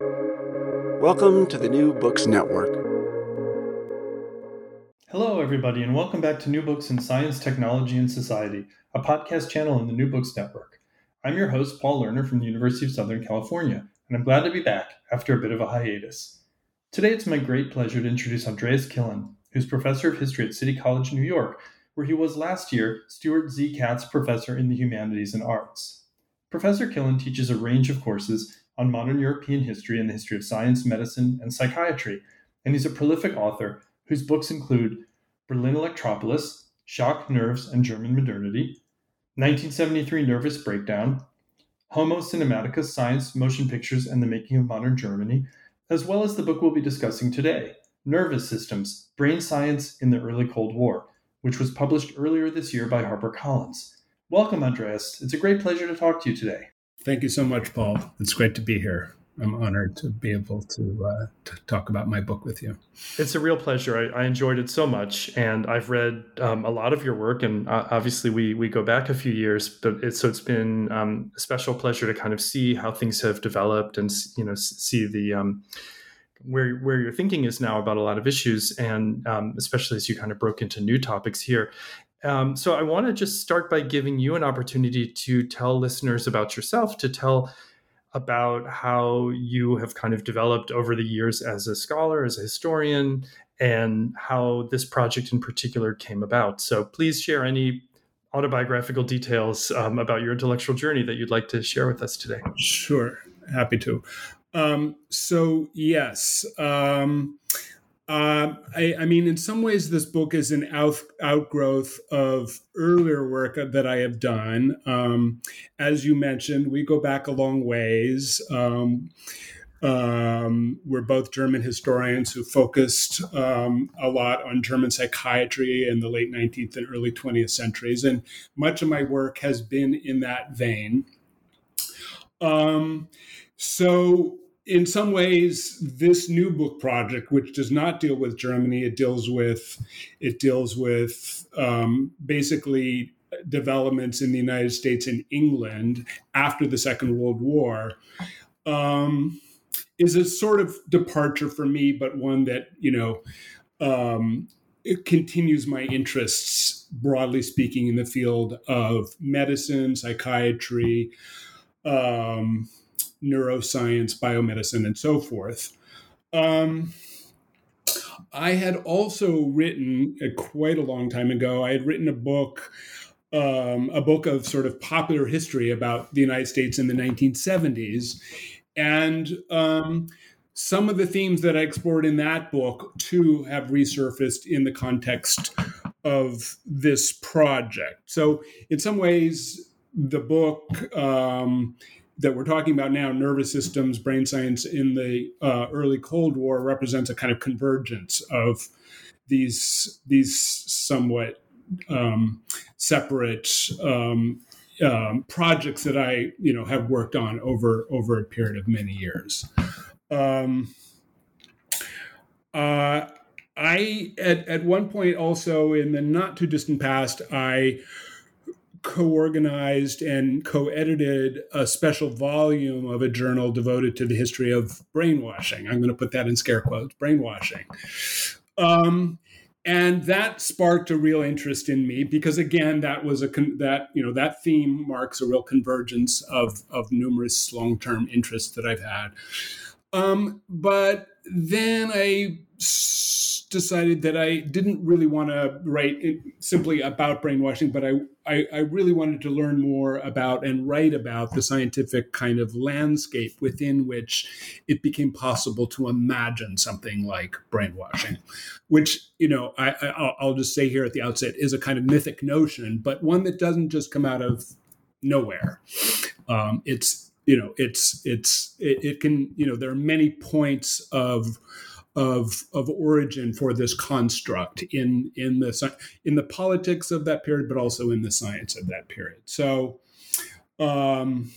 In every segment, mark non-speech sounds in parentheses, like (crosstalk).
Welcome to the New Books Network. Hello, everybody, and welcome back to New Books in Science, Technology, and Society, a podcast channel in the New Books Network. I'm your host, Paul Lerner from the University of Southern California, and I'm glad to be back after a bit of a hiatus. Today, it's my great pleasure to introduce Andreas Killen, who's professor of history at City College, New York, where he was last year Stuart Z. Katz Professor in the Humanities and Arts. Professor Killen teaches a range of courses on modern European history and the history of science, medicine, and psychiatry, and he's a prolific author whose books include Berlin Electropolis, Shock, Nerves, and German Modernity, 1973 Nervous Breakdown, Homo Cinematica, Science, Motion Pictures, and the Making of Modern Germany, as well as the book we'll be discussing today, Nervous Systems Brain Science in the Early Cold War, which was published earlier this year by HarperCollins. Welcome, Andreas. It's a great pleasure to talk to you today. Thank you so much, Paul. It's great to be here. I'm honored to be able to, uh, to talk about my book with you. It's a real pleasure. I, I enjoyed it so much, and I've read um, a lot of your work. And uh, obviously, we we go back a few years, but so it's been um, a special pleasure to kind of see how things have developed and you know see the um, where where your thinking is now about a lot of issues, and um, especially as you kind of broke into new topics here. Um, so I want to just start by giving you an opportunity to tell listeners about yourself, to tell about how you have kind of developed over the years as a scholar, as a historian, and how this project in particular came about. So please share any autobiographical details um, about your intellectual journey that you'd like to share with us today. Sure, happy to. Um, so, yes. Um, uh, I, I, mean, in some ways, this book is an out, outgrowth of earlier work that I have done. Um, as you mentioned, we go back a long ways. Um, um, we're both German historians who focused um, a lot on German psychiatry in the late 19th and early 20th centuries. And much of my work has been in that vein. Um, so, in some ways, this new book project, which does not deal with Germany, it deals with it deals with um, basically developments in the United States and England after the Second World War. Um, is a sort of departure for me, but one that you know um, it continues my interests, broadly speaking, in the field of medicine, psychiatry. Um, neuroscience, biomedicine, and so forth. Um, I had also written uh, quite a long time ago. I had written a book, um, a book of sort of popular history about the United States in the 1970s, and um, some of the themes that I explored in that book too have resurfaced in the context of this project. So, in some ways, the book um, that we're talking about now, nervous systems, brain science in the uh, early Cold War, represents a kind of convergence of these these somewhat um, separate um, um, projects that I you know have worked on over over a period of many years. Um, uh, I at, at one point also in the not too distant past I co-organized and co-edited a special volume of a journal devoted to the history of brainwashing. I'm going to put that in scare quotes, brainwashing. Um, and that sparked a real interest in me because again that was a con- that you know that theme marks a real convergence of of numerous long-term interests that I've had. Um, but then I decided that I didn't really want to write simply about brainwashing, but I, I, I, really wanted to learn more about and write about the scientific kind of landscape within which it became possible to imagine something like brainwashing, which, you know, I, I, I'll just say here at the outset is a kind of mythic notion, but one that doesn't just come out of nowhere. Um, it's you know it's it's it, it can you know there are many points of of of origin for this construct in in the in the politics of that period, but also in the science of that period. So, um,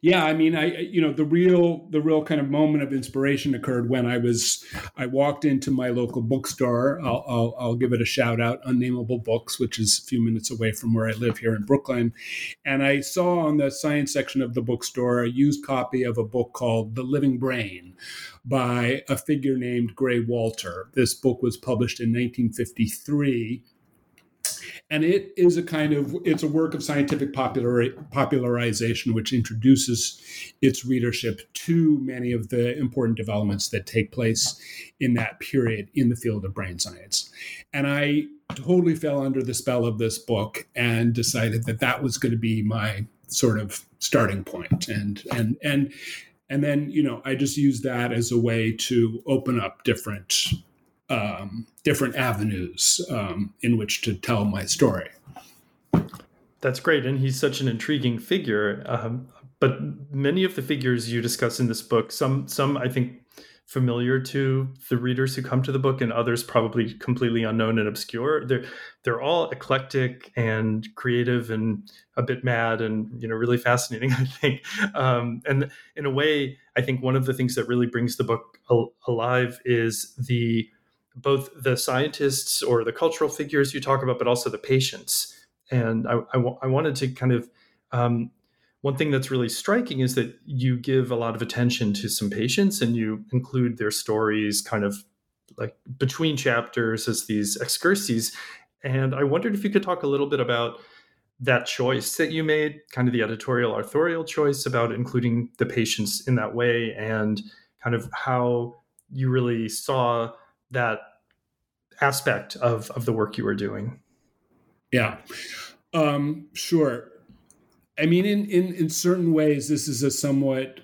yeah, I mean, I you know the real the real kind of moment of inspiration occurred when I was I walked into my local bookstore. I'll, I'll, I'll give it a shout out, Unnameable Books, which is a few minutes away from where I live here in Brooklyn, and I saw on the science section of the bookstore a used copy of a book called The Living Brain by a figure named Grey Walter. This book was published in 1953 and it is a kind of it's a work of scientific popular, popularization which introduces its readership to many of the important developments that take place in that period in the field of brain science. And i totally fell under the spell of this book and decided that that was going to be my sort of starting point. And and and and then you know i just used that as a way to open up different um, different avenues um, in which to tell my story. That's great, and he's such an intriguing figure. Um, but many of the figures you discuss in this book, some some I think familiar to the readers who come to the book, and others probably completely unknown and obscure. They're they're all eclectic and creative and a bit mad and you know really fascinating. (laughs) I think, um, and in a way, I think one of the things that really brings the book al- alive is the both the scientists or the cultural figures you talk about, but also the patients. And I, I, w- I wanted to kind of um, one thing that's really striking is that you give a lot of attention to some patients and you include their stories kind of like between chapters as these excursions. And I wondered if you could talk a little bit about that choice that you made, kind of the editorial authorial choice about including the patients in that way and kind of how you really saw that aspect of of the work you were doing. Yeah. Um sure. I mean in in in certain ways this is a somewhat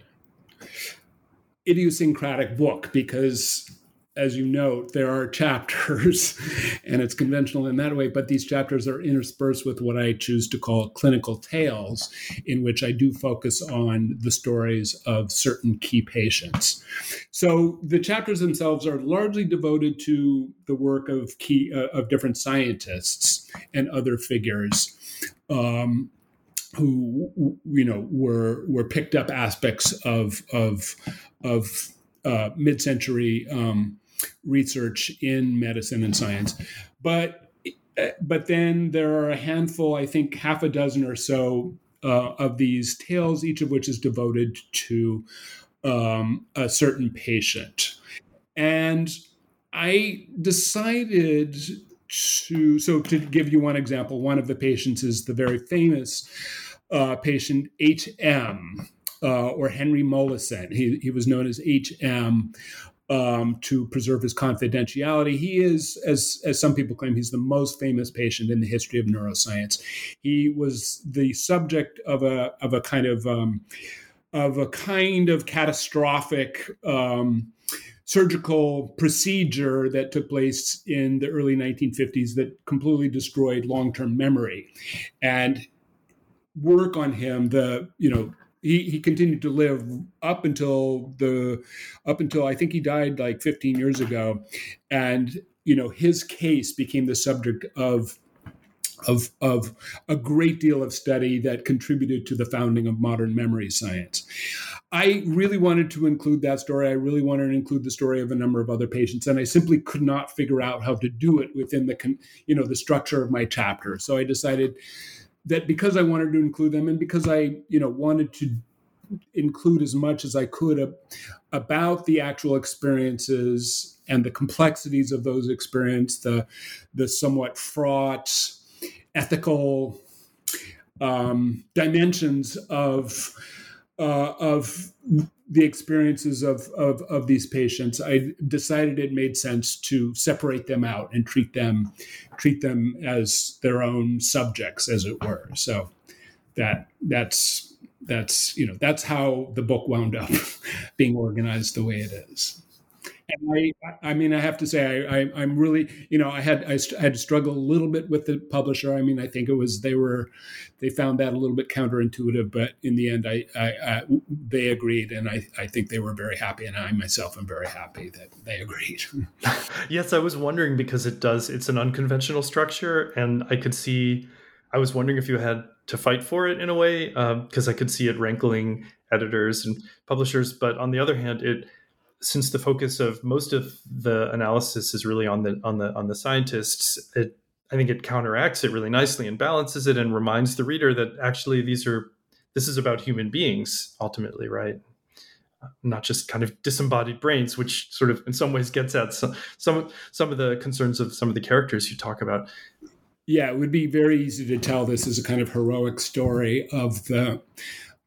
idiosyncratic book because as you note, there are (laughs) chapters, and it's conventional in that way, but these chapters are interspersed with what I choose to call clinical tales, in which I do focus on the stories of certain key patients. So the chapters themselves are largely devoted to the work of key uh, of different scientists and other figures. Um, who you know were were picked up aspects of of of uh, mid-century um, research in medicine and science. But but then there are a handful, I think half a dozen or so uh, of these tales, each of which is devoted to um, a certain patient. And I decided to, so to give you one example, one of the patients is the very famous uh, patient H.M. Uh, or Henry Molaison. He, he was known as H.M um, to preserve his confidentiality. He is, as, as some people claim, he's the most famous patient in the history of neuroscience. He was the subject of a of a kind of um, of a kind of catastrophic um, surgical procedure that took place in the early 1950s that completely destroyed long term memory, and work on him the you know he, he continued to live up until the up until I think he died like 15 years ago, and you know his case became the subject of of of a great deal of study that contributed to the founding of modern memory science. I really wanted to include that story. I really wanted to include the story of a number of other patients, and I simply could not figure out how to do it within the you know the structure of my chapter. So I decided that because I wanted to include them and because I, you know, wanted to include as much as I could about the actual experiences and the complexities of those experiences, the the somewhat fraught ethical um, dimensions of uh, of the experiences of, of, of these patients, I decided it made sense to separate them out and treat them treat them as their own subjects, as it were. So that that's that's you know that's how the book wound up (laughs) being organized the way it is. I, I mean, I have to say, I, I, am really, you know, I had I, had to struggle a little bit with the publisher. I mean, I think it was they were, they found that a little bit counterintuitive, but in the end, I, I, I they agreed, and I, I think they were very happy, and I myself am very happy that they agreed. (laughs) yes, I was wondering because it does. It's an unconventional structure, and I could see. I was wondering if you had to fight for it in a way because um, I could see it rankling editors and publishers. But on the other hand, it since the focus of most of the analysis is really on the on the on the scientists, it I think it counteracts it really nicely and balances it and reminds the reader that actually these are this is about human beings ultimately, right? Not just kind of disembodied brains, which sort of in some ways gets at some some some of the concerns of some of the characters you talk about. Yeah, it would be very easy to tell this as a kind of heroic story of the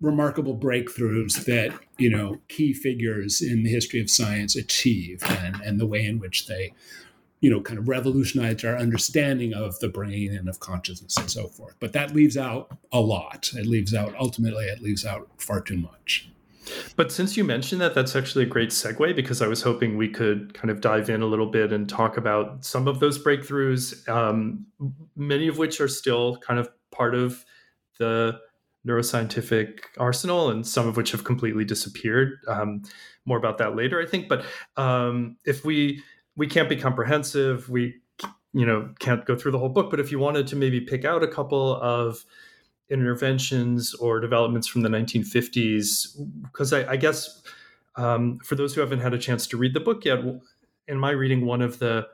remarkable breakthroughs that you know key figures in the history of science achieved and, and the way in which they you know kind of revolutionized our understanding of the brain and of consciousness and so forth. But that leaves out a lot. It leaves out ultimately it leaves out far too much. But since you mentioned that, that's actually a great segue because I was hoping we could kind of dive in a little bit and talk about some of those breakthroughs, um, many of which are still kind of part of the neuroscientific arsenal, and some of which have completely disappeared. Um, more about that later, I think. But um, if we we can't be comprehensive, we you know can't go through the whole book. But if you wanted to maybe pick out a couple of interventions or developments from the 1950s, because I, I, guess um, for those who haven't had a chance to read the book yet, in my reading, one of the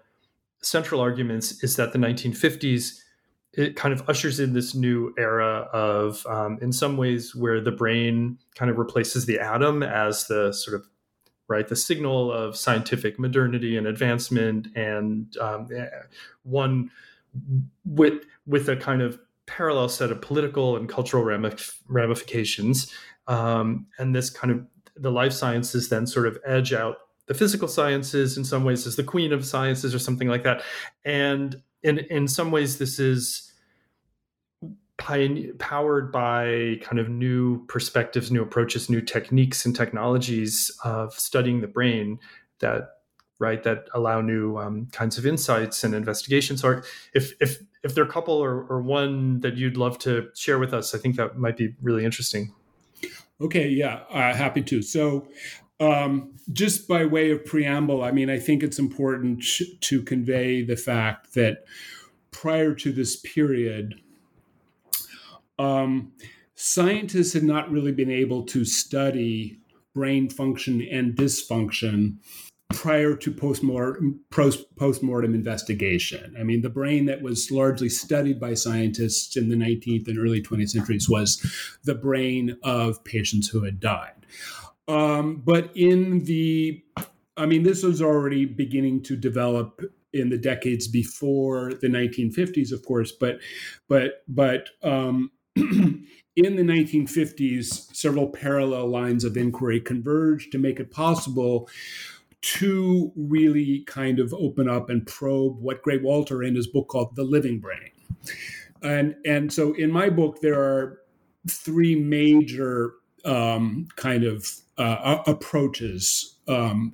central arguments is that the 1950s it kind of ushers in this new era of, um, in some ways, where the brain kind of replaces the atom as the sort of right the signal of scientific modernity and advancement, and um, eh, one with with a kind of parallel set of political and cultural ramifications, um, and this kind of the life sciences then sort of edge out the physical sciences in some ways as the queen of sciences or something like that, and in in some ways this is powered by kind of new perspectives new approaches new techniques and technologies of studying the brain that right that allow new um, kinds of insights and investigations or if if if there are a couple or, or one that you'd love to share with us i think that might be really interesting. Okay yeah uh, happy to. So um, just by way of preamble, I mean, I think it's important to convey the fact that prior to this period, um, scientists had not really been able to study brain function and dysfunction prior to postmortem, postmortem investigation. I mean, the brain that was largely studied by scientists in the 19th and early 20th centuries was the brain of patients who had died. Um, but in the, I mean, this was already beginning to develop in the decades before the 1950s, of course, but, but, but, um, (clears throat) in the 1950s, several parallel lines of inquiry converged to make it possible to really kind of open up and probe what Grey Walter in his book called The Living Brain. And, and so in my book, there are three major um, kind of uh, approaches um,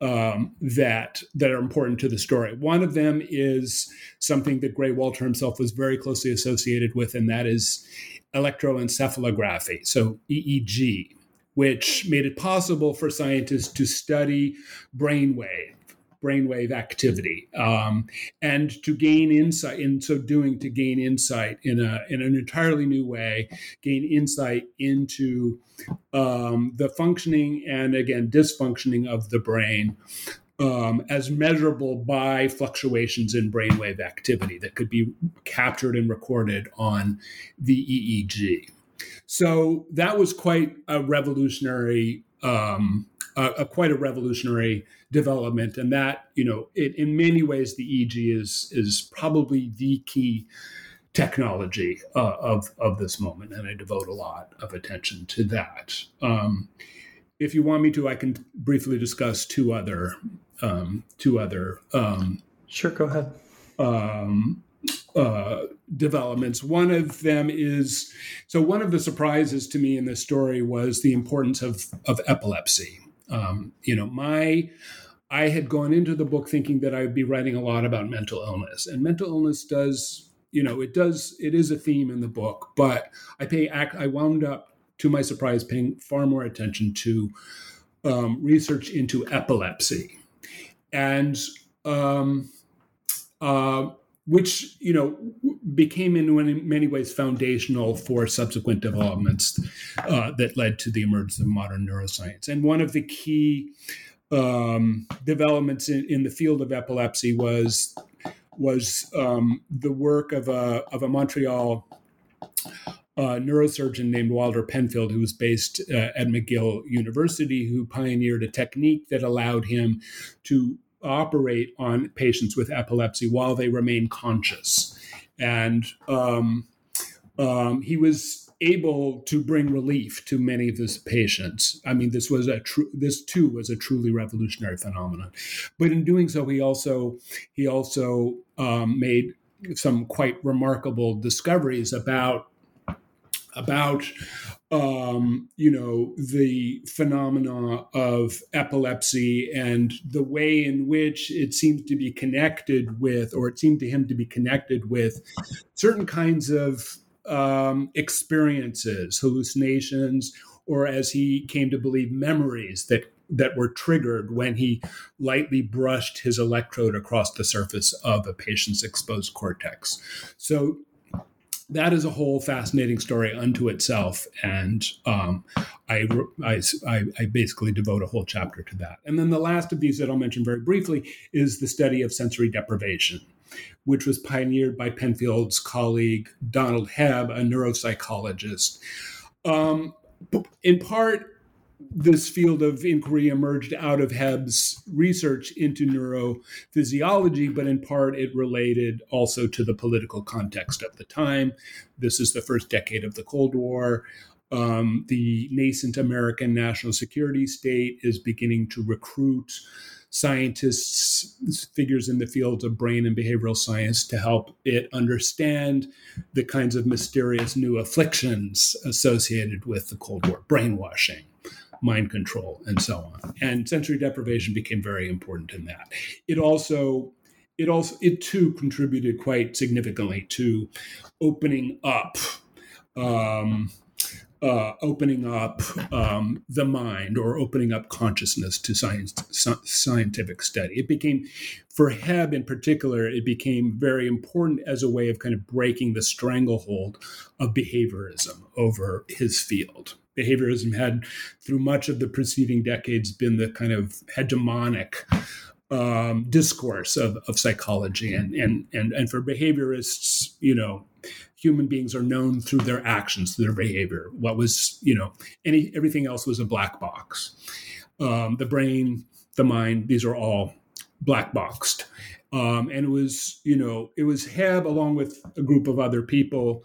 um, that that are important to the story. One of them is something that Grey Walter himself was very closely associated with, and that is electroencephalography, so EEG, which made it possible for scientists to study brainwave brainwave activity um, and to gain insight in so doing to gain insight in a in an entirely new way gain insight into um, the functioning and again dysfunctioning of the brain um, as measurable by fluctuations in brainwave activity that could be captured and recorded on the EEG. So that was quite a revolutionary um, a, a, quite a revolutionary development, and that you know, it, in many ways, the EEG is is probably the key technology uh, of of this moment, and I devote a lot of attention to that. Um, if you want me to, I can briefly discuss two other um, two other. Um, sure, go ahead. Um, uh, developments. One of them is so. One of the surprises to me in this story was the importance of of epilepsy. Um, you know, my I had gone into the book thinking that I would be writing a lot about mental illness, and mental illness does, you know, it does, it is a theme in the book. But I pay, I wound up, to my surprise, paying far more attention to um, research into epilepsy, and um, uh, which you know became in many ways foundational for subsequent developments uh, that led to the emergence of modern neuroscience. And one of the key um, developments in, in, the field of epilepsy was was um, the work of a of a Montreal uh, neurosurgeon named Wilder Penfield, who was based uh, at McGill University, who pioneered a technique that allowed him to operate on patients with epilepsy while they remain conscious, and um, um, he was able to bring relief to many of his patients. I mean, this was a true. This too was a truly revolutionary phenomenon. But in doing so, he also he also um, made some quite remarkable discoveries about about um, you know the phenomena of epilepsy and the way in which it seems to be connected with, or it seemed to him to be connected with, certain kinds of um, experiences, hallucinations, or as he came to believe, memories that that were triggered when he lightly brushed his electrode across the surface of a patient's exposed cortex. So that is a whole fascinating story unto itself, and um, I, I, I, basically devote a whole chapter to that. And then the last of these that I'll mention very briefly is the study of sensory deprivation which was pioneered by Penfield's colleague Donald Hebb, a neuropsychologist. Um, in part, this field of inquiry emerged out of Hebb's research into neurophysiology, but in part it related also to the political context of the time. This is the first decade of the Cold War. Um, the nascent American national security state is beginning to recruit scientists, figures in the fields of brain and behavioral science to help it understand the kinds of mysterious new afflictions associated with the Cold War, brainwashing, mind control, and so on. And sensory deprivation became very important in that. It also it also it too contributed quite significantly to opening up um, uh, opening up um, the mind or opening up consciousness to science, scientific study. It became, for Hebb in particular, it became very important as a way of kind of breaking the stranglehold of behaviorism over his field. Behaviorism had, through much of the preceding decades, been the kind of hegemonic um, discourse of, of psychology, and, and and and for behaviorists, you know, human beings are known through their actions, through their behavior. What was, you know, any everything else was a black box. Um, the brain, the mind, these are all black boxed. Um, and it was, you know, it was Hebb along with a group of other people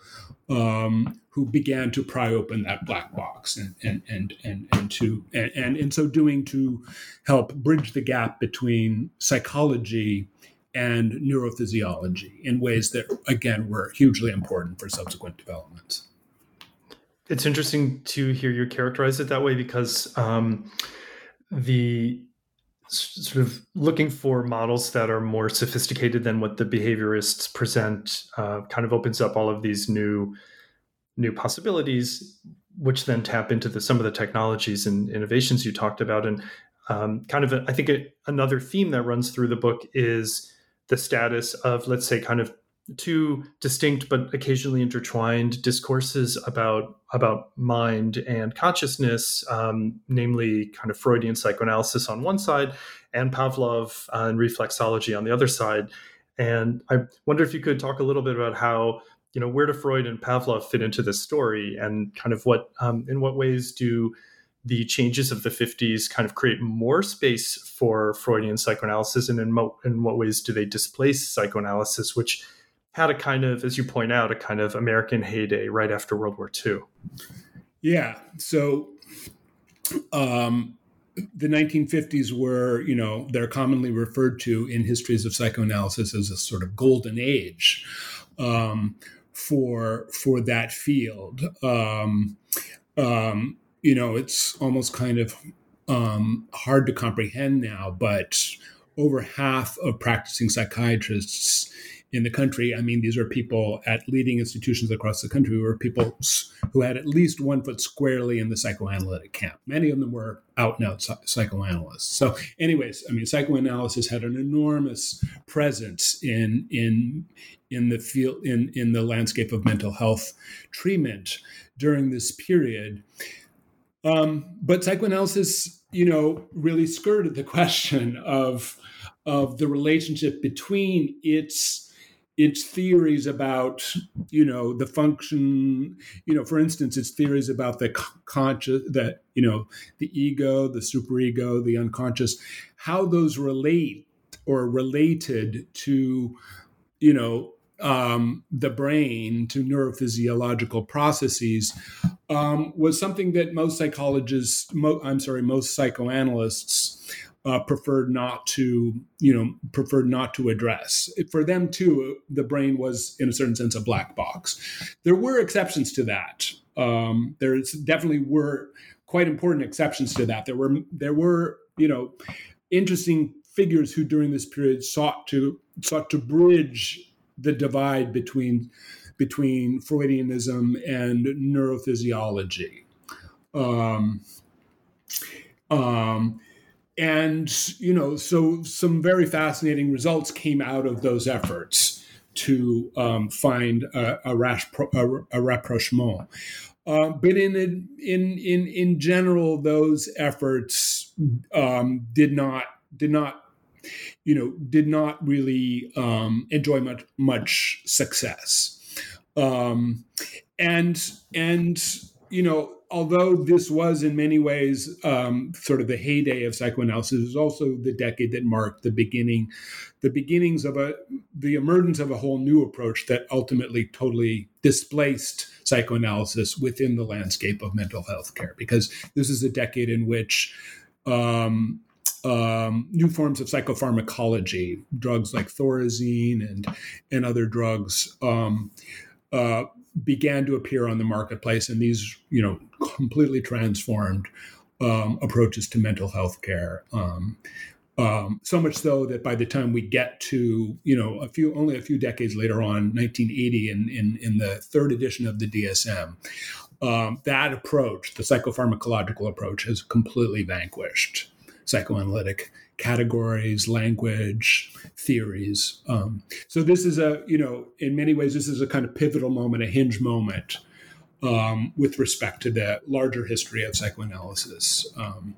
um, who began to pry open that black box and and and and, and to and, and in so doing to help bridge the gap between psychology and neurophysiology in ways that, again, were hugely important for subsequent developments. It's interesting to hear you characterize it that way because um, the sort of looking for models that are more sophisticated than what the behaviorists present uh, kind of opens up all of these new new possibilities which then tap into the, some of the technologies and innovations you talked about and um, kind of a, I think a, another theme that runs through the book is the status of, let's say, kind of two distinct but occasionally intertwined discourses about about mind and consciousness, um, namely kind of Freudian psychoanalysis on one side and Pavlov uh, and reflexology on the other side. And I wonder if you could talk a little bit about how you know where do Freud and Pavlov fit into this story, and kind of what um, in what ways do the changes of the 50s kind of create more space for Freudian psychoanalysis, and in, mo- in what ways do they displace psychoanalysis, which had a kind of, as you point out, a kind of American heyday right after World War II? Yeah. So, um, the 1950s were, you know, they're commonly referred to in histories of psychoanalysis as a sort of golden age um, for for that field. Um, um, you know, it's almost kind of um, hard to comprehend now, but over half of practicing psychiatrists in the country. I mean, these are people at leading institutions across the country who were people who had at least one foot squarely in the psychoanalytic camp. Many of them were out and out psychoanalysts. So, anyways, I mean, psychoanalysis had an enormous presence in in in the field in in the landscape of mental health treatment during this period. Um, but psychoanalysis, you know, really skirted the (laughs) question of of the relationship between its its theories about you know the function you know for instance its theories about the conscious that you know the ego the superego the unconscious how those relate or related to you know um, the brain to neurophysiological processes um, was something that most psychologists mo- i'm sorry most psychoanalysts uh, preferred not to, you know, preferred not to address. For them too, the brain was, in a certain sense, a black box. There were exceptions to that. Um, there's definitely were quite important exceptions to that. There were there were you know interesting figures who during this period sought to sought to bridge the divide between between Freudianism and neurophysiology. Um, um, and you know so some very fascinating results came out of those efforts to um, find a, a, a, a rapprochement. Uh, but in, in in in general those efforts um, did not did not you know did not really um, enjoy much much success. Um, and and you know although this was in many ways um, sort of the heyday of psychoanalysis, it was also the decade that marked the beginning, the beginnings of a the emergence of a whole new approach that ultimately totally displaced psychoanalysis within the landscape of mental health care. Because this is a decade in which um, um, new forms of psychopharmacology, drugs like thorazine and and other drugs, um, uh, began to appear on the marketplace, and these, you know, completely transformed um, approaches to mental health care. Um, um, so much so that by the time we get to, you know, a few only a few decades later on, 1980, in in, in the third edition of the DSM, um, that approach, the psychopharmacological approach, has completely vanquished psychoanalytic categories, language, theories. Um, so this is a, you know, in many ways, this is a kind of pivotal moment, a hinge moment um, with respect to the larger history of psychoanalysis um,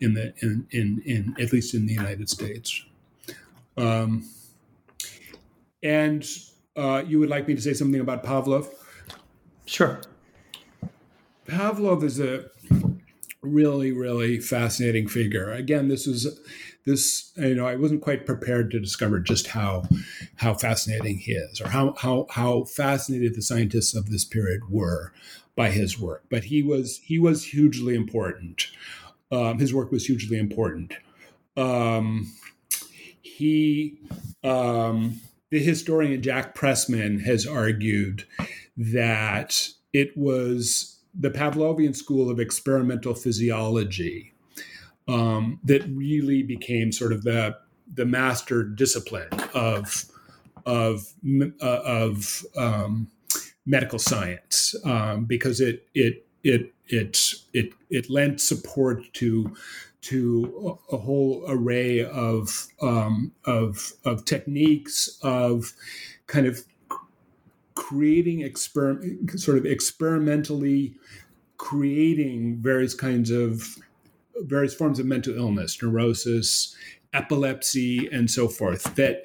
in the in, in in at least in the United States. Um, and uh, you would like me to say something about Pavlov? Sure. Pavlov is a really really fascinating figure. Again this is this you know i wasn't quite prepared to discover just how how fascinating he is or how how how fascinated the scientists of this period were by his work. But he was he was hugely important. Um, his work was hugely important. Um, he um, the historian jack pressman has argued that it was the Pavlovian school of experimental physiology um, that really became sort of the the master discipline of of uh, of um, medical science um, because it it it it it it lent support to to a whole array of um, of of techniques of kind of creating experiment, sort of experimentally creating various kinds of various forms of mental illness, neurosis, epilepsy, and so forth that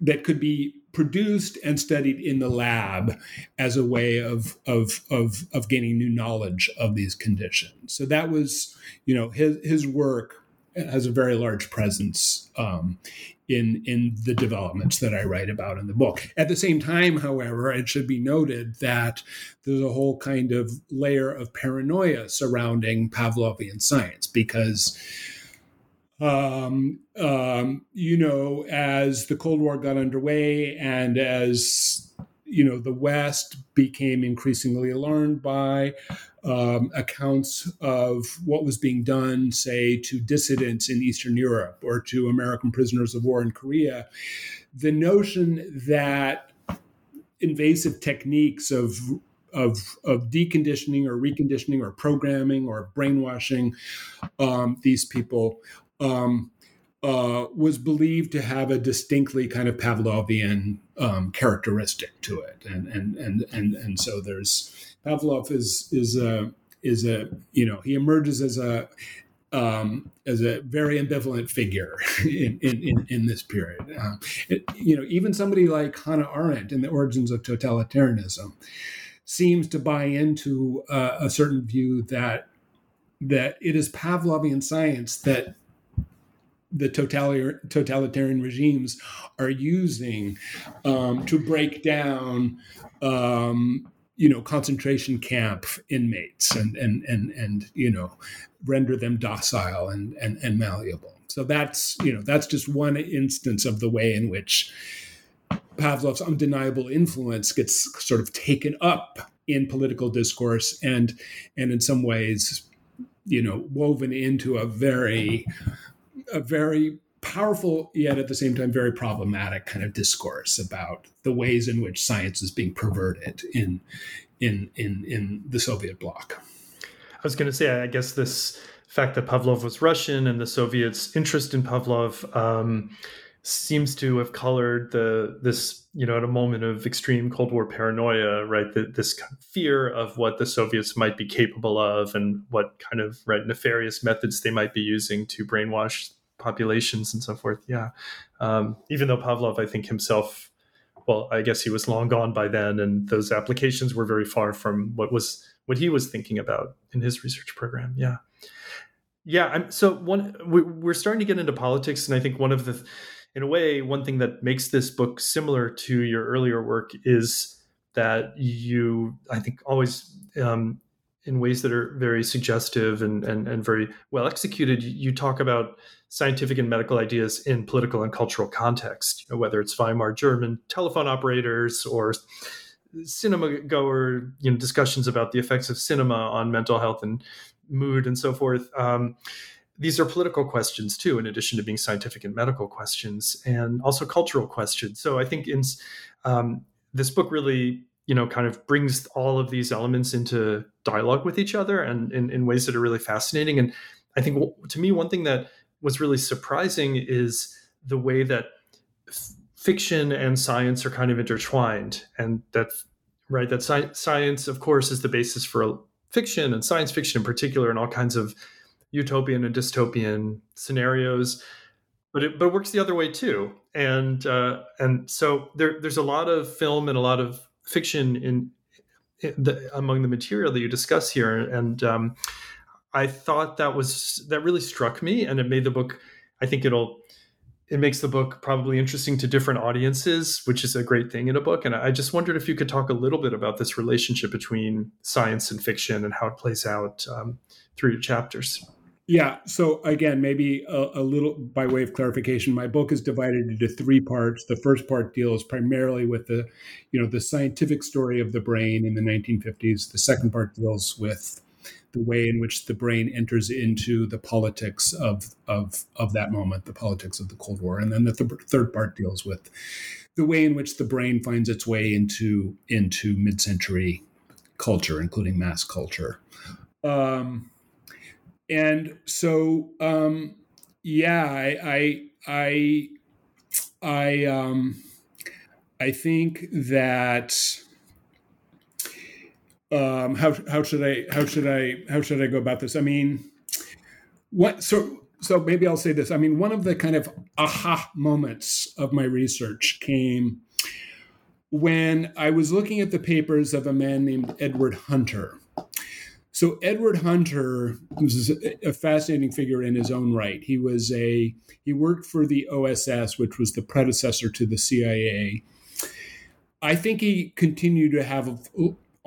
that could be produced and studied in the lab as a way of of of, of gaining new knowledge of these conditions. So that was, you know, his his work has a very large presence um, in in the developments that I write about in the book. At the same time, however, it should be noted that there's a whole kind of layer of paranoia surrounding Pavlovian science because. Um, um, you know, as the Cold War got underway and as you know the West became increasingly alarmed by um, accounts of what was being done, say, to dissidents in Eastern Europe or to American prisoners of war in Korea, the notion that invasive techniques of of, of deconditioning or reconditioning or programming or brainwashing um, these people um, uh, was believed to have a distinctly kind of Pavlovian um, characteristic to it, and and and and and so there's Pavlov is is a is a you know he emerges as a um, as a very ambivalent figure (laughs) in, in, in, this period. Uh, it, you know, even somebody like Hannah Arendt in The Origins of Totalitarianism seems to buy into uh, a certain view that that it is Pavlovian science that the totalitarian regimes are using um, to break down um, you know concentration camp inmates and and and and you know render them docile and and, and malleable. So that's you know that's just one instance of the way in which Pavlov's undeniable influence gets sort of taken up in political discourse and and in some ways you know woven into a very a very powerful yet at the same time very problematic kind of discourse about the ways in which science is being perverted in in in in the Soviet bloc. I was going to say, I guess this fact that Pavlov was Russian and the Soviets' interest in Pavlov um, seems to have colored the this you know at a moment of extreme Cold War paranoia, right? The, this fear of what the Soviets might be capable of and what kind of right nefarious methods they might be using to brainwash populations and so forth. Yeah. Um, even though Pavlov, I think himself, well, I guess he was long gone by then, and those applications were very far from what was what he was thinking about in his research program. Yeah. Yeah. I'm, so one, we're starting to get into politics, and I think one of the, in a way, one thing that makes this book similar to your earlier work is that you, I think, always um, in ways that are very suggestive and, and, and very well executed. You talk about scientific and medical ideas in political and cultural context, you know, whether it's Weimar German telephone operators or cinema goer, you know, discussions about the effects of cinema on mental health and mood and so forth. Um, these are political questions too, in addition to being scientific and medical questions, and also cultural questions. So I think in um, this book really you know kind of brings all of these elements into dialogue with each other and in, in ways that are really fascinating and i think to me one thing that was really surprising is the way that f- fiction and science are kind of intertwined and that right that sci- science of course is the basis for fiction and science fiction in particular and all kinds of utopian and dystopian scenarios but it, but it works the other way too. And uh, and so there, there's a lot of film and a lot of fiction in, in the, among the material that you discuss here, and um, I thought that was that really struck me, and it made the book. I think it'll it makes the book probably interesting to different audiences, which is a great thing in a book. And I just wondered if you could talk a little bit about this relationship between science and fiction and how it plays out um, through your chapters. Yeah. So again, maybe a, a, little by way of clarification, my book is divided into three parts. The first part deals primarily with the, you know, the scientific story of the brain in the 1950s. The second part deals with the way in which the brain enters into the politics of of of that moment, the politics of the Cold War, and then the th- third part deals with the way in which the brain finds its way into into mid-century culture, including mass culture. Um, and so um, yeah, I I I, I um, I think that um, how how should I how should I how should I go about this? I mean, what so so maybe I'll say this. I mean, one of the kind of aha moments of my research came when I was looking at the papers of a man named Edward Hunter, so Edward Hunter was a fascinating figure in his own right. He was a he worked for the OSS, which was the predecessor to the CIA. I think he continued to have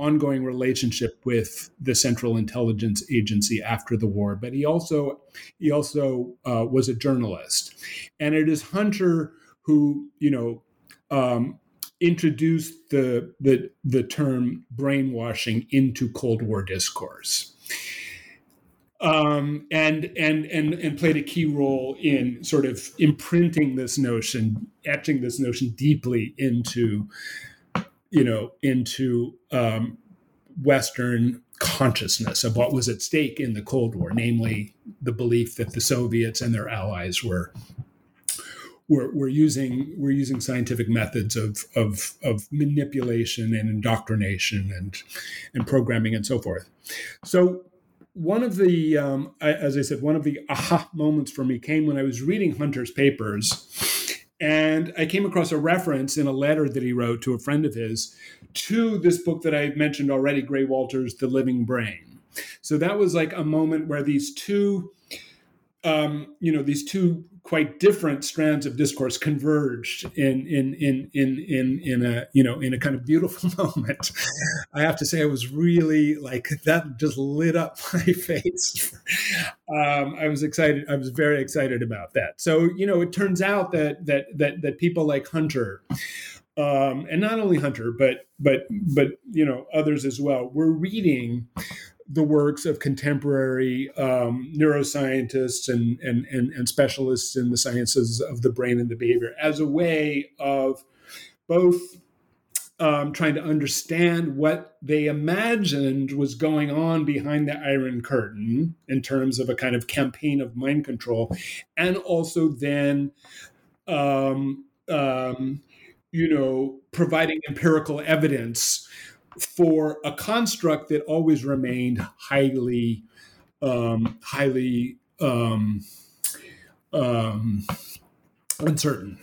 ongoing relationship with the Central Intelligence Agency after the war, but he also he also uh, was a journalist, and it is Hunter who you know um, introduced the, the, the term brainwashing into Cold War discourse. Um, and and and and played a key role in sort of imprinting this notion, etching this notion deeply into, you know, into um, Western consciousness of what was at stake in the Cold War, namely the belief that the Soviets and their allies were we're, we're using we're using scientific methods of, of of manipulation and indoctrination and and programming and so forth. So one of the um, as I said, one of the aha moments for me came when I was reading Hunter's papers. And I came across a reference in a letter that he wrote to a friend of his to this book that I mentioned already, Grey Walter's The Living Brain. So that was like a moment where these two, um, you know, these two quite different strands of discourse converged in in in in in in a you know in a kind of beautiful (laughs) moment. I have to say, I was really like that just lit up (laughs) my face. um, I was excited. I was very excited about that. So you know, it turns out that that that that people like Hunter. Um, and not only Hunter, but but but you know others as well. We're reading the works of contemporary um, neuroscientists and, and, and, and, specialists in the sciences of the brain and the behavior as a way of both um, trying to understand what they imagined was going on behind the Iron Curtain in terms of a kind of campaign of mind control, and also then. Um, um you know, providing empirical evidence for a construct that always remained highly, um, highly um, um, uncertain.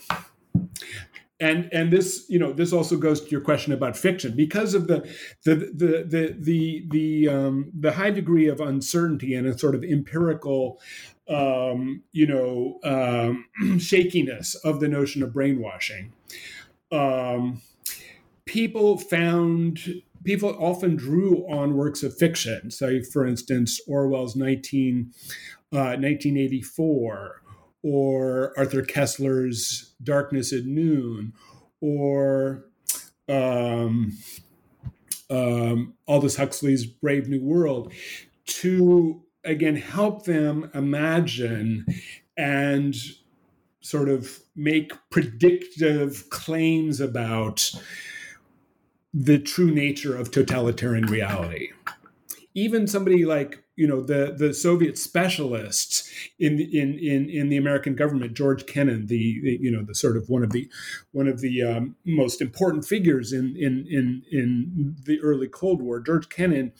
And and this you know this also goes to your question about fiction because of the the the the the the, um, the high degree of uncertainty and a sort of empirical um, you know um, (clears throat) shakiness of the notion of brainwashing. Um, people found people often drew on works of fiction. Say, for instance, Orwell's 19, uh, 1984, or Arthur Koestler's Darkness at Noon, or um, um, Aldous Huxley's Brave New World, to again help them imagine and sort of make predictive claims about the true nature of totalitarian reality. Even somebody like you know the the Soviet specialists in in in in the American government, George Kennan, the, you know the sort of one of the one of the um, most important figures in in in in the early Cold War. George Kennan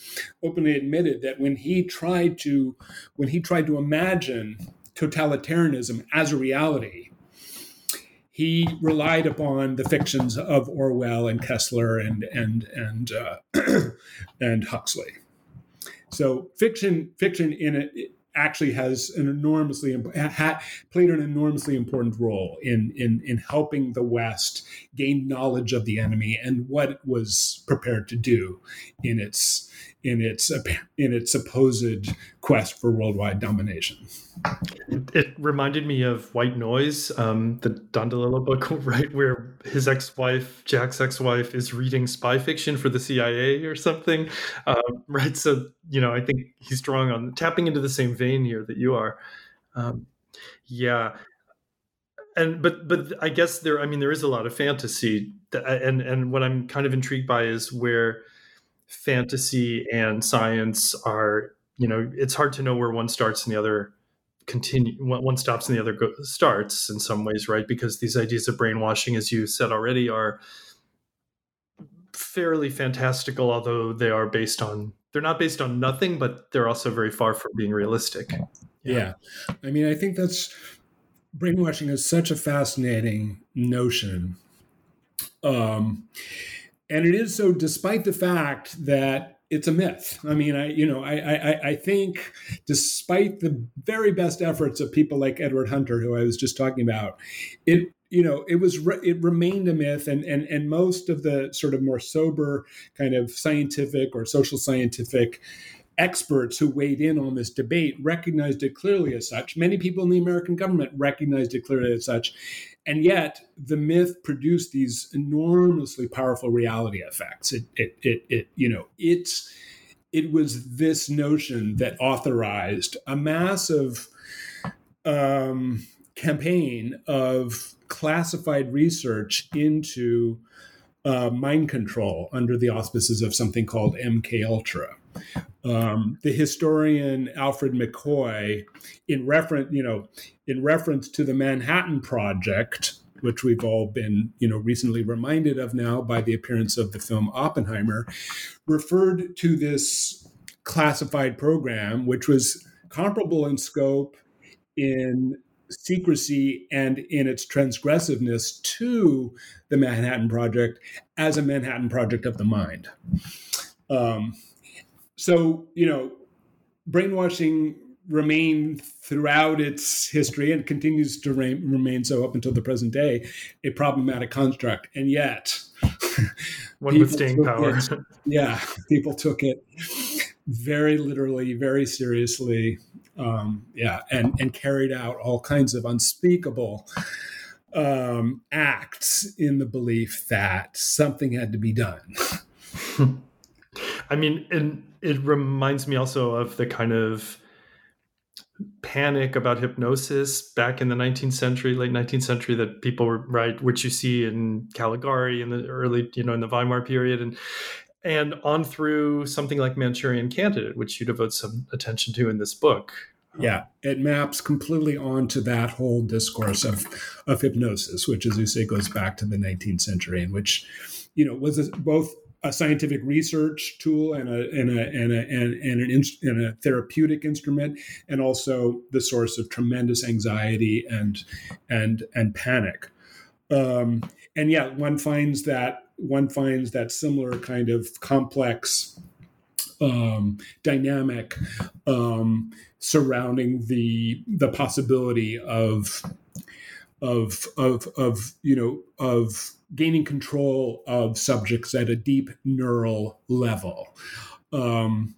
openly admitted that when he tried to when he tried to imagine totalitarianism as a reality, he relied upon the fictions of Orwell and Koestler and and and uh, (clears throat) and Huxley. So fiction fiction in it actually has an enormously ha, played an enormously important role in in in helping the West gain knowledge of the enemy and what it was prepared to do in its in its (laughs) in its supposed quest for worldwide domination. It, it reminded me of White Noise, um, the DeLillo book, (laughs) right, where his ex-wife, Jack's ex-wife, is reading spy fiction for the CIA or something, um, right? So you know, I think he's drawing on tapping into the same vein here that you are. Um, yeah, and but but I guess there, I mean, there is a lot of fantasy, and and what I'm kind of intrigued by is where fantasy and science are you know it's hard to know where one starts and the other continue one stops and the other go, starts in some ways right? Because these ideas of brainwashing as you said already are fairly fantastical although they are based on they're not based on nothing but they're also very far from being realistic. Yeah, yeah. i mean i think that's brainwashing is such a fascinating notion. Um and it is so despite the fact that it's a myth. I mean, I you know, I, I I think despite the very best efforts of people like Edward Hunter, who I was just talking about, it you know it was it remained a myth, and and and most of the sort of more sober kind of scientific or social scientific experts who weighed in on this debate recognized it clearly as such. Many people in the American government recognized it clearly as such. And yet, the myth produced these enormously powerful reality effects. It, it, it, it you know, it's, it was this notion that authorized a massive um, campaign of classified research into uh, mind control under the auspices of something called MK Ultra. Um, the historian Alfred McCoy, in reference, you know, in reference to the Manhattan Project, which we've all been, you know, recently reminded of now by the appearance of the film Oppenheimer, referred to this classified program, which was comparable in scope, in secrecy and in its transgressiveness to the Manhattan Project as a Manhattan Project of the mind. Um, so, you know, brainwashing remained throughout its history and continues to re- remain so up until the present day a problematic construct. And yet, (laughs) one with staying power. It, yeah, people took it very literally, very seriously, um, yeah, and and carried out all kinds of unspeakable um, acts in the belief that something had to be done. (laughs) I mean, and it reminds me also of the kind of panic about hypnosis back in the 19th century, late 19th century, that people were right, which you see in Caligari in the early, you know, in the Weimar period, and and on through something like Manchurian Candidate, which you devote some attention to in this book. Yeah, it maps completely onto that whole discourse of of hypnosis, which, as you say, goes back to the 19th century, in which you know was both a scientific research tool and a and a and a and, and an and a therapeutic instrument, and also the source of tremendous anxiety and and and panic. Um, and yeah, one finds that one finds that similar kind of complex um, dynamic um, surrounding the the possibility of of of of you know of gaining control of subjects at a deep neural level. Um,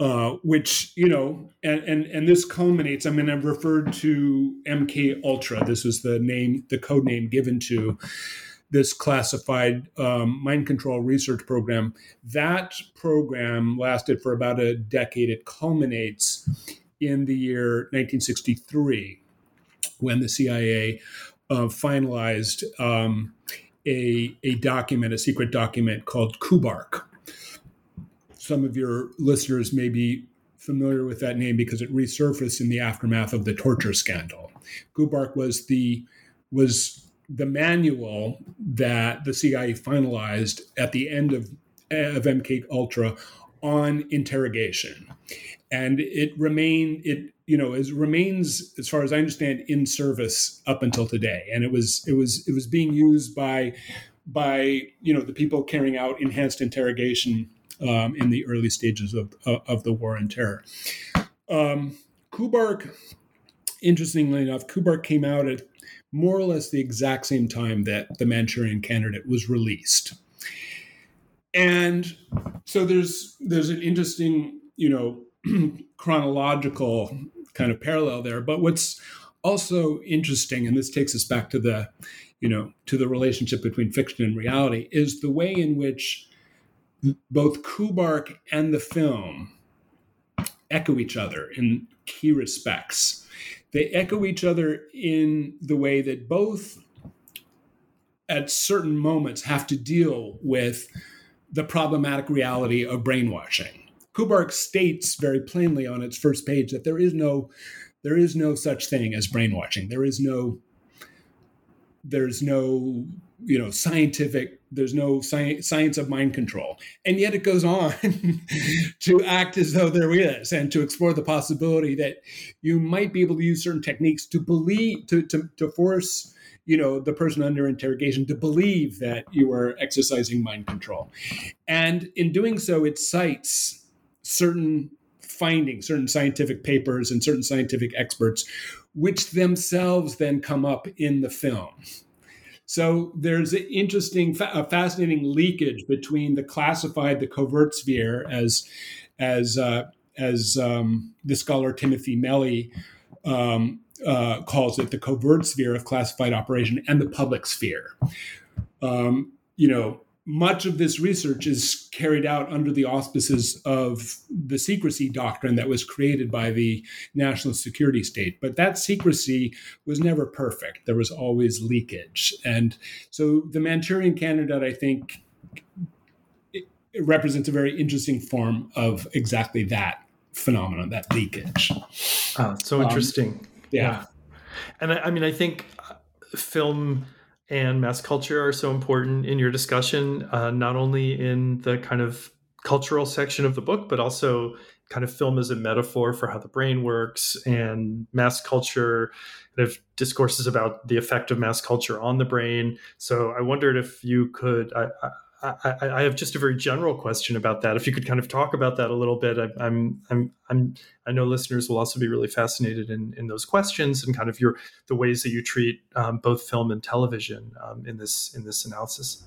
uh, which you know, and, and and this culminates. I mean, I've referred to MK Ultra. This was the name, the code name given to this classified um, mind control research program. That program lasted for about a decade. It culminates in the year 1963 when the CIA uh, finalized um, a, a document, a secret document called KUBARK. Some of your listeners may be familiar with that name because it resurfaced in the aftermath of the torture scandal. KUBARK was the was the manual that the CIA finalized at the end of, of MK Ultra on interrogation, and it remained it you know is remains as far as I understand in service up until today, and it was it was it was being used by by you know the people carrying out enhanced interrogation um, in the early stages of of the war on terror. Um, KUBARK, interestingly enough, KUBARK came out at more or less the exact same time that the Manchurian Candidate was released. And so there's there's an interesting, you know, (clears throat) chronological kind of parallel there. But what's also interesting, and this takes us back to the, you know, to the relationship between fiction and reality, is the way in which both KUBARK and the film echo each other in key respects they echo each other in the way that both at certain moments have to deal with the problematic reality of brainwashing. KUBARK states very plainly on its first page that there is no there is no such thing as brainwashing. There is no there's no you know scientific there's no science, science of mind control and yet it goes on (laughs) to act as though there is and to explore the possibility that you might be able to use certain techniques to believe to, to, to force you know the person under interrogation to believe that you are exercising mind control and in doing so it cites certain findings certain scientific papers and certain scientific experts which themselves then come up in the film so there's an interesting, a fascinating leakage between the classified, the covert sphere, as as uh, as um, the scholar Timothy Melley um, uh, calls it, the covert sphere of classified operation and the public sphere. Um, you know, much of this research is carried out under the auspices of the secrecy doctrine that was created by the national security state. But that secrecy was never perfect. There was always leakage. And so the Manchurian candidate, I think, it represents a very interesting form of exactly that phenomenon, that leakage. Oh, so um, interesting. Um, yeah. yeah. And I, I mean, I think film and mass culture are so important in your discussion, uh, not only in the kind of cultural section of the book, but also kind of film as a metaphor for how the brain works and mass culture kind of discourses about the effect of mass culture on the brain. So I wondered if you could, I, I, have just a very general question about that. If you could kind of talk about that a little bit, I, I'm, I'm, I'm, I know listeners will also be really fascinated in, in those questions and kind of your the ways that you treat um, both film and television um, in this in this analysis.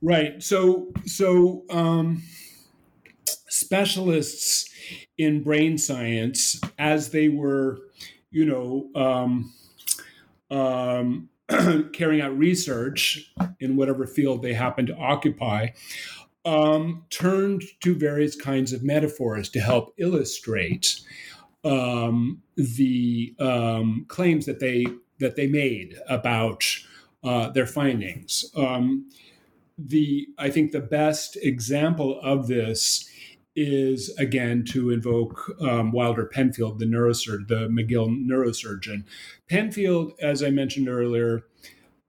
Right. So, so um, specialists in brain science, as they were, you know. Um, um, (clears throat) carrying out research in whatever field they happen to occupy, um, turned to various kinds of metaphors to help illustrate um, the um, claims that they that they made about uh, their findings. Um, the I think the best example of this is again to invoke um, Wilder Penfield, the neurosurgeon, the McGill neurosurgeon. Penfield, as I mentioned earlier,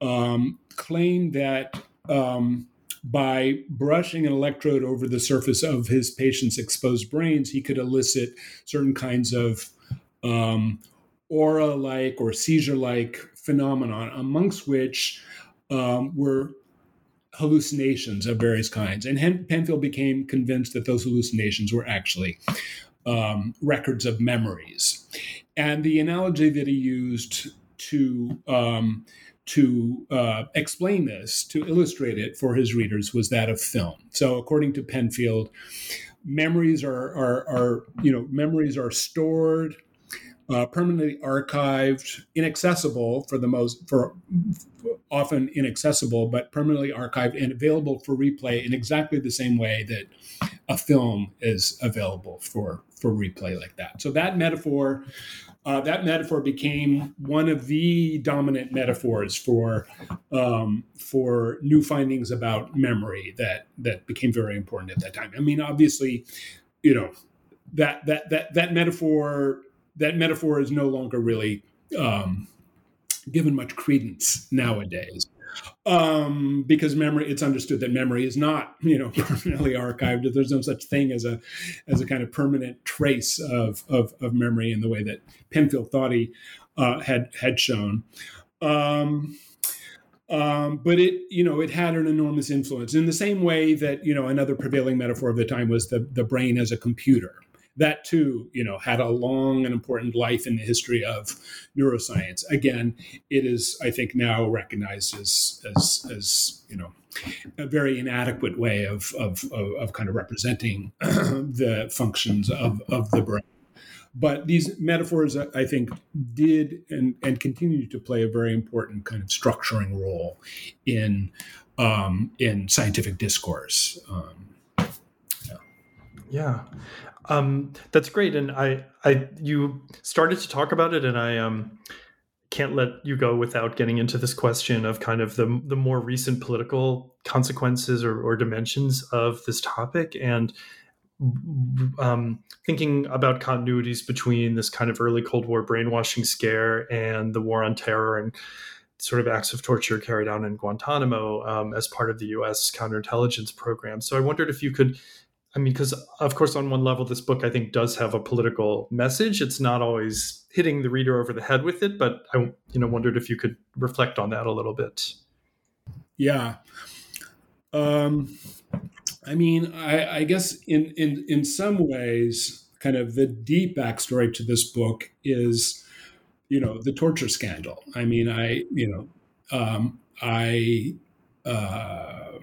um, claimed that um, by brushing an electrode over the surface of his patient's exposed brains, he could elicit certain kinds of um, aura-like or seizure-like phenomenon, amongst which um, were hallucinations of various kinds. And Penfield became convinced that those hallucinations were actually um, records of memories. And the analogy that he used to um, to uh, explain this, to illustrate it for his readers, was that of film. So, according to Penfield, memories are, are, are you know memories are stored uh, permanently archived, inaccessible for the most, for often inaccessible, but permanently archived and available for replay in exactly the same way that a film is available for for replay like that. So that metaphor, uh, that metaphor became one of the dominant metaphors for um, for new findings about memory that that became very important at that time. I mean, obviously, you know that that that that metaphor that metaphor is no longer really um, given much credence nowadays um, because memory it's understood that memory is not you know (laughs) permanently archived. There's no such thing as a as a kind of permanent trace of of, of memory in the way that Penfield thought he uh, had had shown. Um, um, but it you know it had an enormous influence in the same way that you know another prevailing metaphor of the time was the the brain as a computer that too, you know, had a long and important life in the history of neuroscience. Again, it is, I think, now recognized as as, as you know, a very inadequate way of of, of, of kind of representing (clears throat) the functions of, of the brain. But these metaphors, I think, did and, and continue to play a very important kind of structuring role in um, in scientific discourse. Um, yeah. yeah. Um, that's great, and I, I, you started to talk about it, and I um, can't let you go without getting into this question of kind of the the more recent political consequences or, or dimensions of this topic, and um, thinking about continuities between this kind of early Cold War brainwashing scare and the war on terror and sort of acts of torture carried out in Guantanamo um, as part of the U.S. counterintelligence program. So I wondered if you could I mean, because of course, on one level, this book I think does have a political message. It's not always hitting the reader over the head with it, but I, you know, wondered if you could reflect on that a little bit. Yeah, um, I mean, I, I guess in in in some ways, kind of the deep backstory to this book is, you know, the torture scandal. I mean, I you know, um, I. Uh,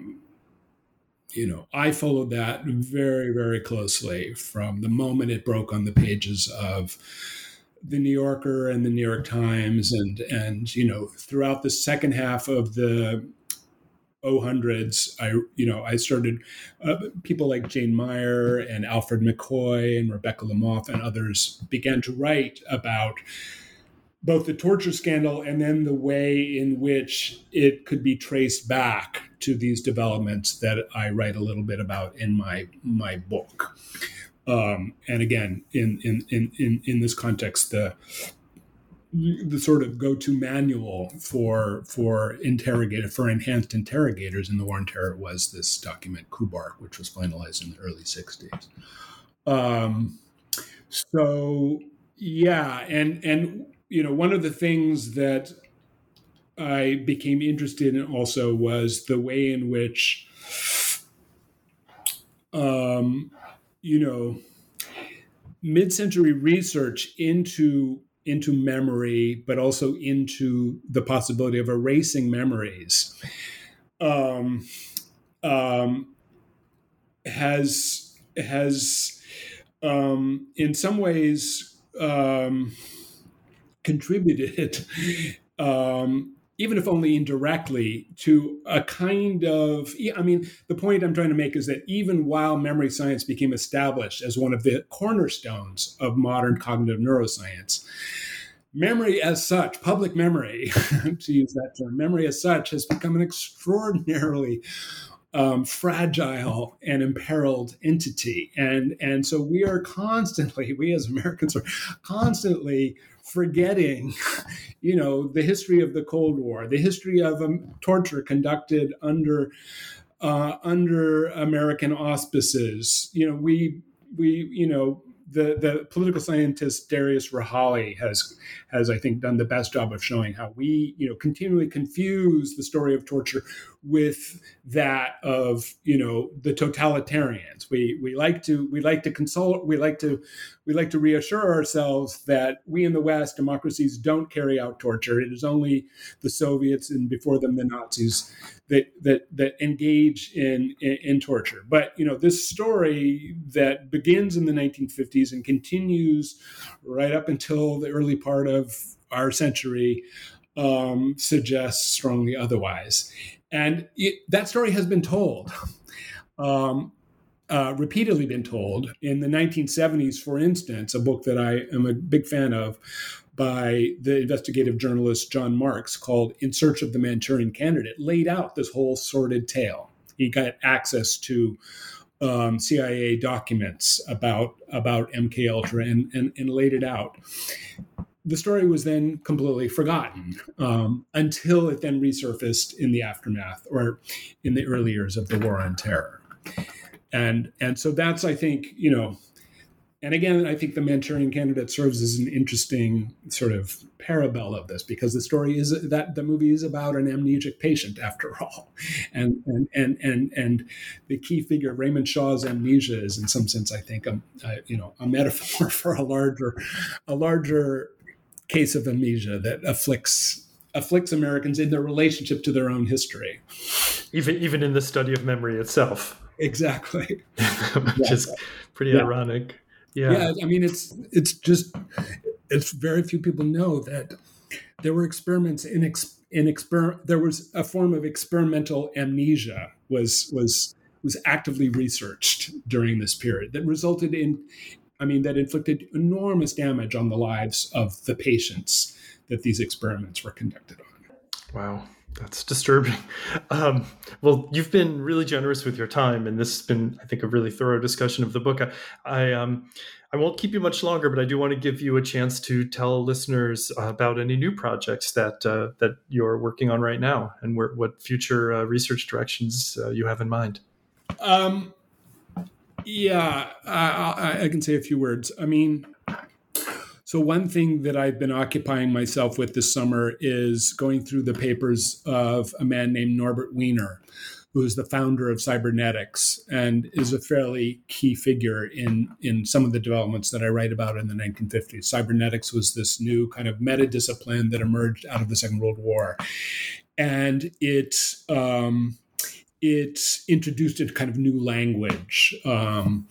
you know, I followed that very, very closely from the moment it broke on the pages of the New Yorker and the New York Times, and and you know, throughout the second half of the 000s, I you know, I started uh, people like Jane Mayer and Alfred McCoy and Rebecca Lemov and others began to write about both the torture scandal and then the way in which it could be traced back to these developments that I write a little bit about in my my book. Um, and again, in, in in in in this context, the the sort of go-to manual for for interrogator for enhanced interrogators in the war on terror was this document Kubark, which was finalized in the early '60s. Um, so yeah, and and you know one of the things that I became interested in also was the way in which, um, you know, mid-century research into into memory, but also into the possibility of erasing memories, um, um, has has um, in some ways um, contributed (laughs) um, even if only indirectly, to a kind of. I mean, the point I'm trying to make is that even while memory science became established as one of the cornerstones of modern cognitive neuroscience, memory as such, public memory, (laughs) to use that term, memory as such has become an extraordinarily um, fragile and imperiled entity. And, and so we are constantly, we as Americans are constantly forgetting, (laughs) you know, the history of the Cold War, the history of um, torture conducted under uh, under American auspices. You know, we we you know the the political scientist Darius Rejali has has I think done the best job of showing how we you know continually confuse the story of torture with that of you know the totalitarians. We we like to we like to consult we like to we like to reassure ourselves that we in the West democracies don't carry out torture. It is only the Soviets and before them the Nazis that that that engage in, in, in torture. But you know this story that begins in the 1950s and continues right up until the early part of our century um, suggests strongly otherwise. And it, that story has been told. Um, uh, repeatedly been told. In the 1970s, for instance, a book that I am a big fan of by the investigative journalist John Marks called In Search of the Manchurian Candidate laid out this whole sordid tale. He got access to um, CIA documents about about MK Ultra and, and, and laid it out. The story was then completely forgotten um, until it then resurfaced in the aftermath or in the early years of the War on Terror. And and so that's I think you know and again, I think the Manchurian Candidate serves as an interesting sort of parabel of this because the story is that the movie is about an amnesic patient after all, and and and and and the key figure Raymond Shaw's amnesia is in some sense, I think, a, a you know a metaphor (laughs) for a larger a larger case of amnesia that afflicts afflicts Americans in their relationship to their own history, even even in the study of memory itself. Exactly, (laughs) which is pretty yeah. ironic. Yeah. yeah, I mean it's it's just it's very few people know that there were experiments in ex, in exper there was a form of experimental amnesia was was was actively researched during this period that resulted in I mean that inflicted enormous damage on the lives of the patients that these experiments were conducted on. Wow. That's disturbing. Um, well, you've been really generous with your time, and this has been, I think, a really thorough discussion of the book. I, I, um, I won't keep you much longer, but I do want to give you a chance to tell listeners about any new projects that uh, that you're working on right now, and where, what future uh, research directions uh, you have in mind. Um, yeah, I, I can say a few words. I mean, so, one thing that I've been occupying myself with this summer is going through the papers of a man named Norbert Wiener, who is the founder of cybernetics and is a fairly key figure in, in some of the developments that I write about in the 1950s. Cybernetics was this new kind of meta discipline that emerged out of the Second World War. And it, um, it's introduced a kind of new language. Um,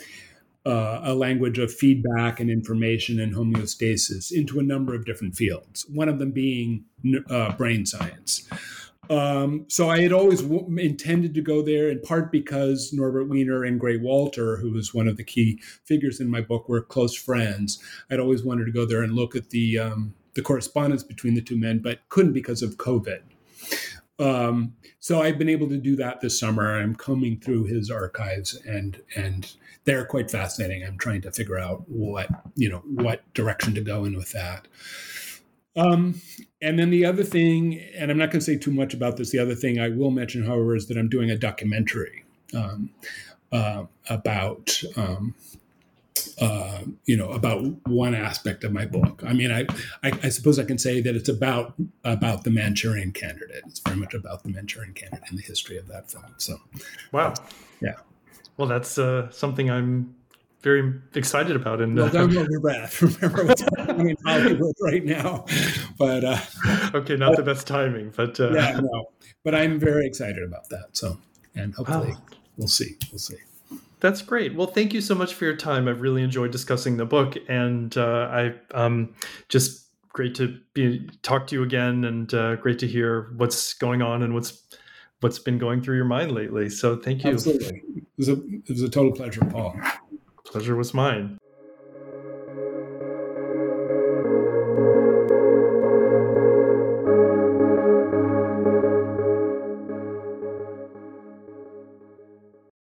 uh, a language of feedback and information and homeostasis into a number of different fields, one of them being uh, brain science. Um, so I had always w- intended to go there, in part because Norbert Wiener and Grey Walter, who was one of the key figures in my book, were close friends. I'd always wanted to go there and look at the um, the correspondence between the two men, but couldn't because of COVID. Um, so I've been able to do that this summer. I'm combing through his archives, and and they're quite fascinating. I'm trying to figure out what you know what direction to go in with that. Um, and then the other thing, and I'm not going to say too much about this. The other thing I will mention, however, is that I'm doing a documentary um, uh, about, um, uh, you know, about one aspect of my book. I mean, I, I, I, suppose I can say that it's about about the Manchurian Candidate. It's very much about the Manchurian Candidate and the history of that film. So, wow, yeah. Well, that's uh, something I'm very excited about. And well, uh, don't hold your breath. (laughs) Remember what's happening in Hollywood right now. But uh, okay, not the best timing, but uh, yeah, no. But I'm very excited about that. So, and hopefully, wow. we'll see. We'll see. That's great. Well, thank you so much for your time. I've really enjoyed discussing the book, and uh, I um, just great to be talk to you again, and uh, great to hear what's going on and what's what's been going through your mind lately. So, thank you. Absolutely, it was a it was a total pleasure, Paul. Pleasure was mine.